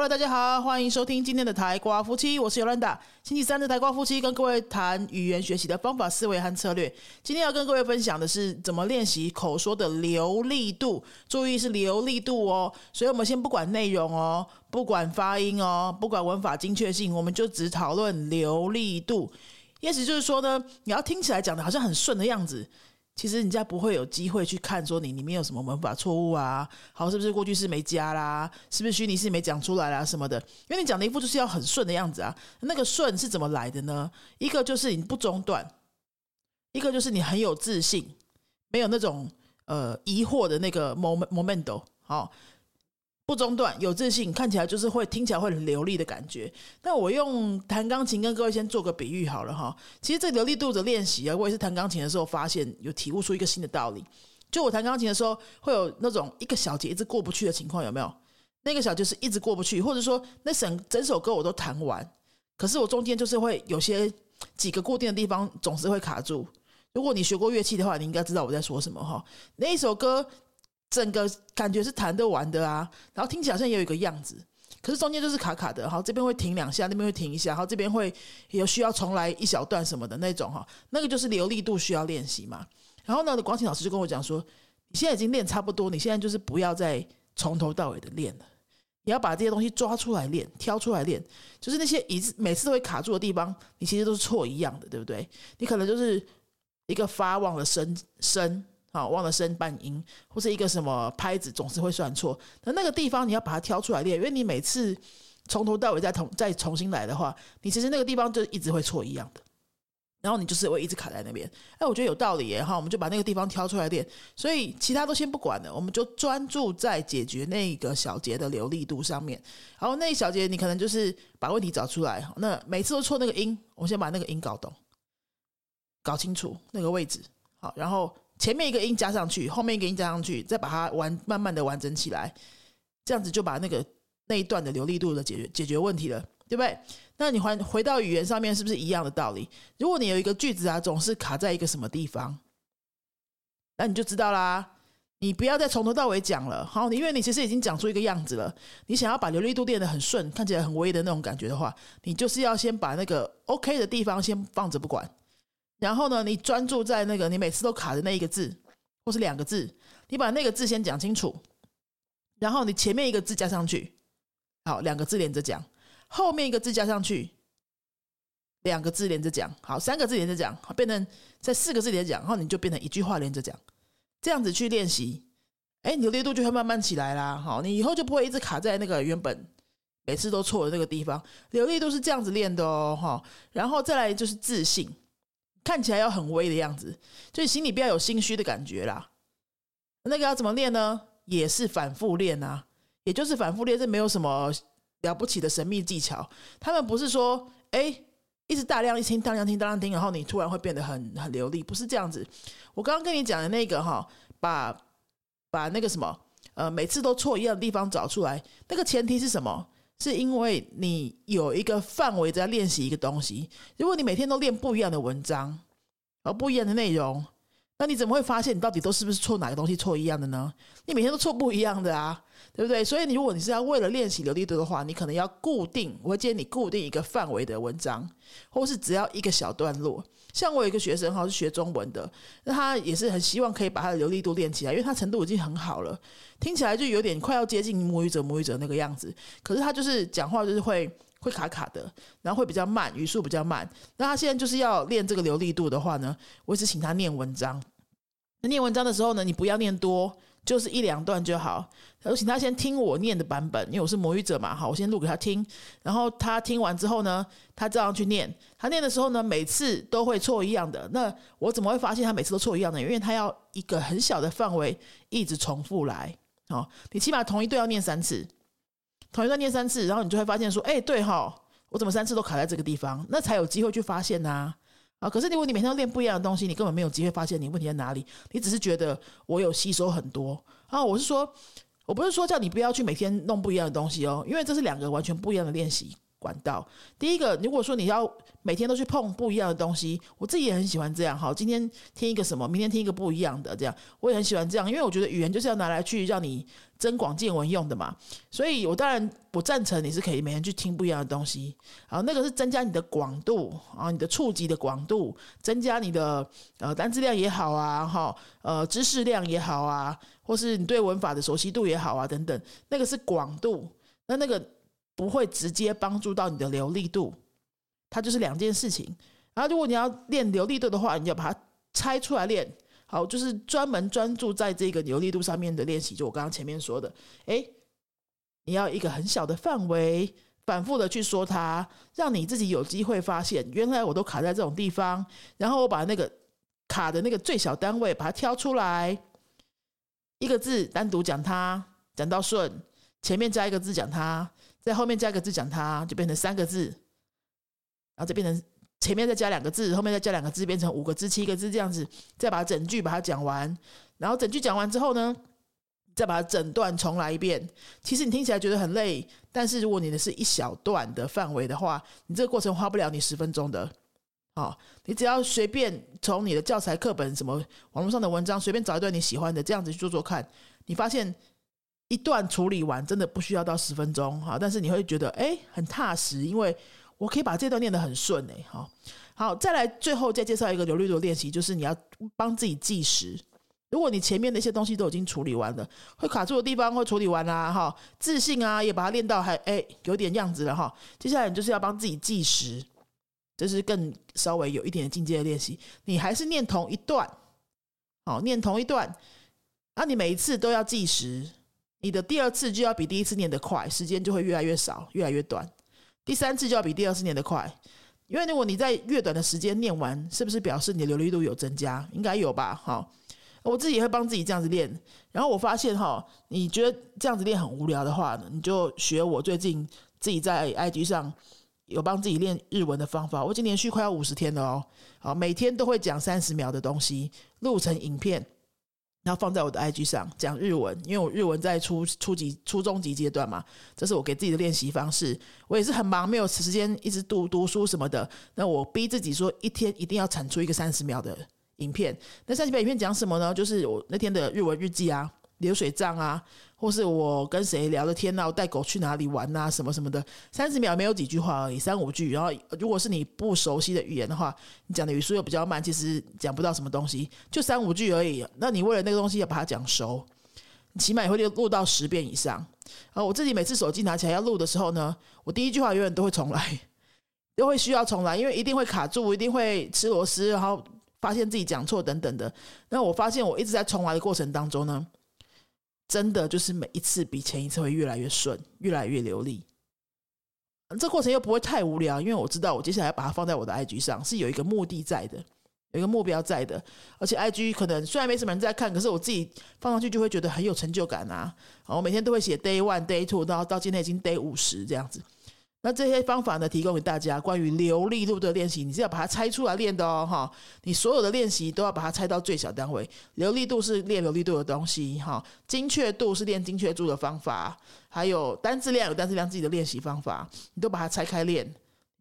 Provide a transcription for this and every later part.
Hello，大家好，欢迎收听今天的台瓜夫妻，我是尤兰达。星期三的台瓜夫妻跟各位谈语言学习的方法、思维和策略。今天要跟各位分享的是怎么练习口说的流利度，注意是流利度哦。所以我们先不管内容哦，不管发音哦，不管文法精确性，我们就只讨论流利度。意思就是说呢，你要听起来讲的好像很顺的样子。其实人家不会有机会去看说你里面有什么文法错误啊，好是不是过去式没加啦，是不是虚拟式没讲出来啦什么的？因为你讲的一副就是要很顺的样子啊，那个顺是怎么来的呢？一个就是你不中断，一个就是你很有自信，没有那种呃疑惑的那个 moment momento 好。不中断，有自信，看起来就是会听起来会很流利的感觉。那我用弹钢琴跟各位先做个比喻好了哈。其实这流利度的练习啊，我也是弹钢琴的时候发现有体悟出一个新的道理。就我弹钢琴的时候，会有那种一个小节一直过不去的情况，有没有？那个小节是一直过不去，或者说那整整首歌我都弹完，可是我中间就是会有些几个固定的地方总是会卡住。如果你学过乐器的话，你应该知道我在说什么哈。那一首歌。整个感觉是弹得完的啊，然后听起来好像也有一个样子，可是中间就是卡卡的，好这边会停两下，那边会停一下，好这边会有需要重来一小段什么的那种哈，那个就是流利度需要练习嘛。然后呢，广启老师就跟我讲说，你现在已经练差不多，你现在就是不要再从头到尾的练了，你要把这些东西抓出来练，挑出来练，就是那些一次每次都会卡住的地方，你其实都是错一样的，对不对？你可能就是一个发忘了升升。好，忘了升半音，或是一个什么拍子总是会算错。那那个地方你要把它挑出来练，因为你每次从头到尾再重再重新来的话，你其实那个地方就一直会错一样的。然后你就是会一直卡在那边。哎，我觉得有道理耶！哈，我们就把那个地方挑出来练。所以其他都先不管了，我们就专注在解决那个小节的流利度上面。然后那一小节你可能就是把问题找出来。那每次都错那个音，我先把那个音搞懂，搞清楚那个位置。好，然后。前面一个音加上去，后面一个音加上去，再把它完慢慢的完整起来，这样子就把那个那一段的流利度的解决解决问题了，对不对？那你还回到语言上面，是不是一样的道理？如果你有一个句子啊，总是卡在一个什么地方，那你就知道啦。你不要再从头到尾讲了，好，因为你其实已经讲出一个样子了。你想要把流利度练得很顺，看起来很威的那种感觉的话，你就是要先把那个 OK 的地方先放着不管。然后呢，你专注在那个你每次都卡的那一个字，或是两个字，你把那个字先讲清楚，然后你前面一个字加上去，好，两个字连着讲，后面一个字加上去，两个字连着讲，好，三个字连着讲，好，变成在四个字连着讲，然后你就变成一句话连着讲，这样子去练习，哎，你的力度就会慢慢起来啦，好，你以后就不会一直卡在那个原本每次都错的那个地方，流利度是这样子练的哦，哈，然后再来就是自信。看起来要很威的样子，所以心里不要有心虚的感觉啦。那个要怎么练呢？也是反复练啊，也就是反复练，这没有什么了不起的神秘技巧。他们不是说，哎，一直大量一听，大量听，大量听，然后你突然会变得很很流利，不是这样子。我刚刚跟你讲的那个哈，把把那个什么，呃，每次都错一样的地方找出来，那个前提是什么？是因为你有一个范围在练习一个东西。如果你每天都练不一样的文章，而不一样的内容，那你怎么会发现你到底都是不是错哪个东西错一样的呢？你每天都错不一样的啊。对不对？所以你如果你是要为了练习流利度的话，你可能要固定，我会建议你固定一个范围的文章，或是只要一个小段落。像我有一个学生哈，是学中文的，那他也是很希望可以把他的流利度练起来，因为他程度已经很好了，听起来就有点快要接近母语者母语者那个样子。可是他就是讲话就是会会卡卡的，然后会比较慢，语速比较慢。那他现在就是要练这个流利度的话呢，我只请他念文章。那念文章的时候呢，你不要念多。就是一两段就好，我请他先听我念的版本，因为我是母语者嘛，好，我先录给他听，然后他听完之后呢，他这样去念，他念的时候呢，每次都会错一样的，那我怎么会发现他每次都错一样的？因为他要一个很小的范围一直重复来，哦，你起码同一段要念三次，同一段念三次，然后你就会发现说，哎，对哈，我怎么三次都卡在这个地方？那才有机会去发现呐。啊！可是如果你每天都练不一样的东西，你根本没有机会发现你问题在哪里。你只是觉得我有吸收很多啊！我是说，我不是说叫你不要去每天弄不一样的东西哦，因为这是两个完全不一样的练习。管道。第一个，如果说你要每天都去碰不一样的东西，我自己也很喜欢这样。好，今天听一个什么，明天听一个不一样的，这样我也很喜欢这样，因为我觉得语言就是要拿来去让你增广见闻用的嘛。所以我当然不赞成你是可以每天去听不一样的东西。好，那个是增加你的广度啊，你的触及的广度，增加你的呃单词量也好啊，哈，呃知识量也好啊，或是你对文法的熟悉度也好啊，等等，那个是广度。那那个。不会直接帮助到你的流利度，它就是两件事情。然后，如果你要练流利度的话，你要把它拆出来练。好，就是专门专注在这个流利度上面的练习。就我刚刚前面说的，诶，你要一个很小的范围，反复的去说它，让你自己有机会发现，原来我都卡在这种地方。然后我把那个卡的那个最小单位把它挑出来，一个字单独讲它，讲到顺，前面加一个字讲它。在后面加个字讲它，就变成三个字，然后再变成前面再加两个字，后面再加两个字，变成五个字、七个字这样子，再把整句把它讲完。然后整句讲完之后呢，再把整段重来一遍。其实你听起来觉得很累，但是如果你的是一小段的范围的话，你这个过程花不了你十分钟的。哦，你只要随便从你的教材、课本、什么网络上的文章，随便找一段你喜欢的，这样子去做做看，你发现。一段处理完真的不需要到十分钟哈，但是你会觉得哎很踏实，因为我可以把这段念得很顺哎哈。好，再来最后再介绍一个流利度练习，就是你要帮自己计时。如果你前面那些东西都已经处理完了，会卡住的地方会处理完啦哈，自信啊也把它练到还哎有点样子了哈。接下来你就是要帮自己计时，这是更稍微有一点进阶的练习。你还是念同一段，好念同一段，那你每一次都要计时。你的第二次就要比第一次念得快，时间就会越来越少，越来越短。第三次就要比第二次念得快，因为如果你在越短的时间念完，是不是表示你的流利度有增加？应该有吧？好，我自己也会帮自己这样子练。然后我发现哈，你觉得这样子练很无聊的话呢，你就学我最近自己在 IG 上有帮自己练日文的方法。我已经连续快要五十天了哦，好，每天都会讲三十秒的东西，录成影片。然后放在我的 IG 上讲日文，因为我日文在初初级、初中级阶段嘛，这是我给自己的练习方式。我也是很忙，没有时间一直读读书什么的。那我逼自己说，一天一定要产出一个三十秒的影片。那三十秒影片讲什么呢？就是我那天的日文日记啊。流水账啊，或是我跟谁聊的天呐，我带狗去哪里玩啊，什么什么的，三十秒没有几句话而已，三五句。然后如果是你不熟悉的语言的话，你讲的语速又比较慢，其实讲不到什么东西，就三五句而已。那你为了那个东西要把它讲熟，你起码也会录到十遍以上。啊，我自己每次手机拿起来要录的时候呢，我第一句话永远都会重来，都会需要重来，因为一定会卡住，一定会吃螺丝，然后发现自己讲错等等的。那我发现我一直在重来的过程当中呢。真的就是每一次比前一次会越来越顺，越来越流利。这过程又不会太无聊，因为我知道我接下来要把它放在我的 IG 上，是有一个目的在的，有一个目标在的。而且 IG 可能虽然没什么人在看，可是我自己放上去就会觉得很有成就感啊！然后每天都会写 Day One、Day Two，到到今天已经 Day 五十这样子。那这些方法呢，提供给大家关于流利度的练习，你是要把它拆出来练的哦，哈！你所有的练习都要把它拆到最小单位。流利度是练流利度的东西，哈！精确度是练精确度的方法，还有单字量有单字量自己的练习方法，你都把它拆开练，你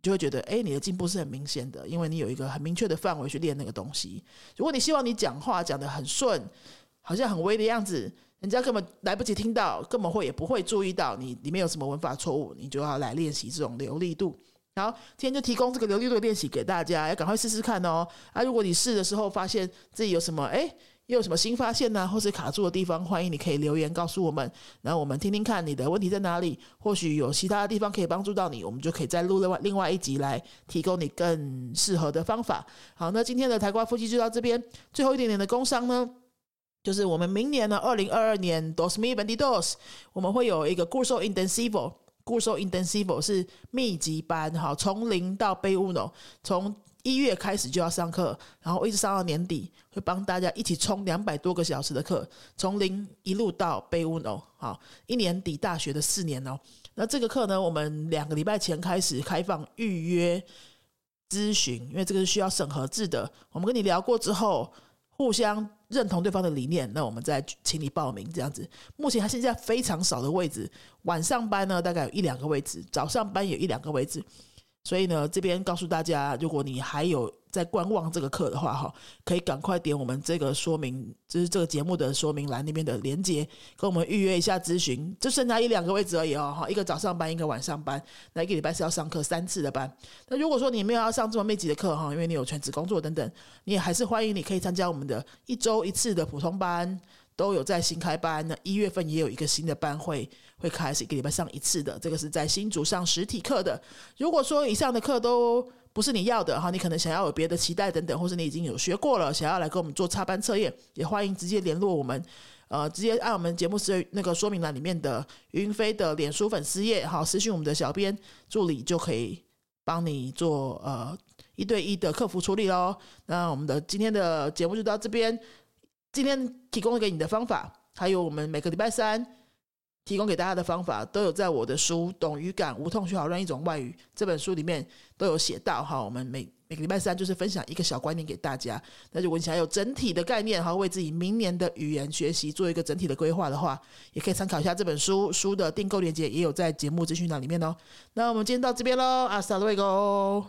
就会觉得，哎，你的进步是很明显的，因为你有一个很明确的范围去练那个东西。如果你希望你讲话讲得很顺，好像很微的样子。人家根本来不及听到，根本会也不会注意到你里面有什么文法错误，你就要来练习这种流利度。好，今天就提供这个流利度练习给大家，要赶快试试看哦。啊，如果你试的时候发现自己有什么哎，又有什么新发现呢，或是卡住的地方，欢迎你可以留言告诉我们，然后我们听听看你的问题在哪里，或许有其他的地方可以帮助到你，我们就可以再录另外另外一集来提供你更适合的方法。好，那今天的台瓜夫妻就到这边，最后一点点的工商呢。就是我们明年呢，二零二二年 dos Mil v e n t i d o s 我们会有一个 curso intensivo，curso intensivo 是密集班，哈，从零到 B uno，从一月开始就要上课，然后一直上到年底，会帮大家一起冲两百多个小时的课，从零一路到 B uno，好，一年底大学的四年哦。那这个课呢，我们两个礼拜前开始开放预约咨询，因为这个是需要审核制的，我们跟你聊过之后，互相。认同对方的理念，那我们再请你报名这样子。目前还剩下非常少的位置，晚上班呢大概有一两个位置，早上班有一两个位置。所以呢，这边告诉大家，如果你还有在观望这个课的话，哈，可以赶快点我们这个说明，就是这个节目的说明栏那边的连接，跟我们预约一下咨询。就剩下一两个位置而已哦，哈，一个早上班，一个晚上班，那一个礼拜是要上课三次的班。那如果说你没有要上这么密集的课，哈，因为你有全职工作等等，你也还是欢迎你可以参加我们的一周一次的普通班。都有在新开班，那一月份也有一个新的班会会开始，一个礼拜上一次的，这个是在新竹上实体课的。如果说以上的课都不是你要的哈，你可能想要有别的期待等等，或是你已经有学过了，想要来跟我们做插班测验，也欢迎直接联络我们，呃，直接按我们节目是那个说明栏里面的云飞的脸书粉丝页，好私讯我们的小编助理就可以帮你做呃一对一的客服处理喽。那我们的今天的节目就到这边。今天提供给你的方法，还有我们每个礼拜三提供给大家的方法，都有在我的书《懂语感，无痛学好任一种外语》这本书里面都有写到。哈，我们每每个礼拜三就是分享一个小观念给大家。那如果你想有整体的概念，哈，为自己明年的语言学习做一个整体的规划的话，也可以参考一下这本书。书的订购链接也有在节目资讯栏里面哦。那我们今天到这边喽，阿萨瑞哥。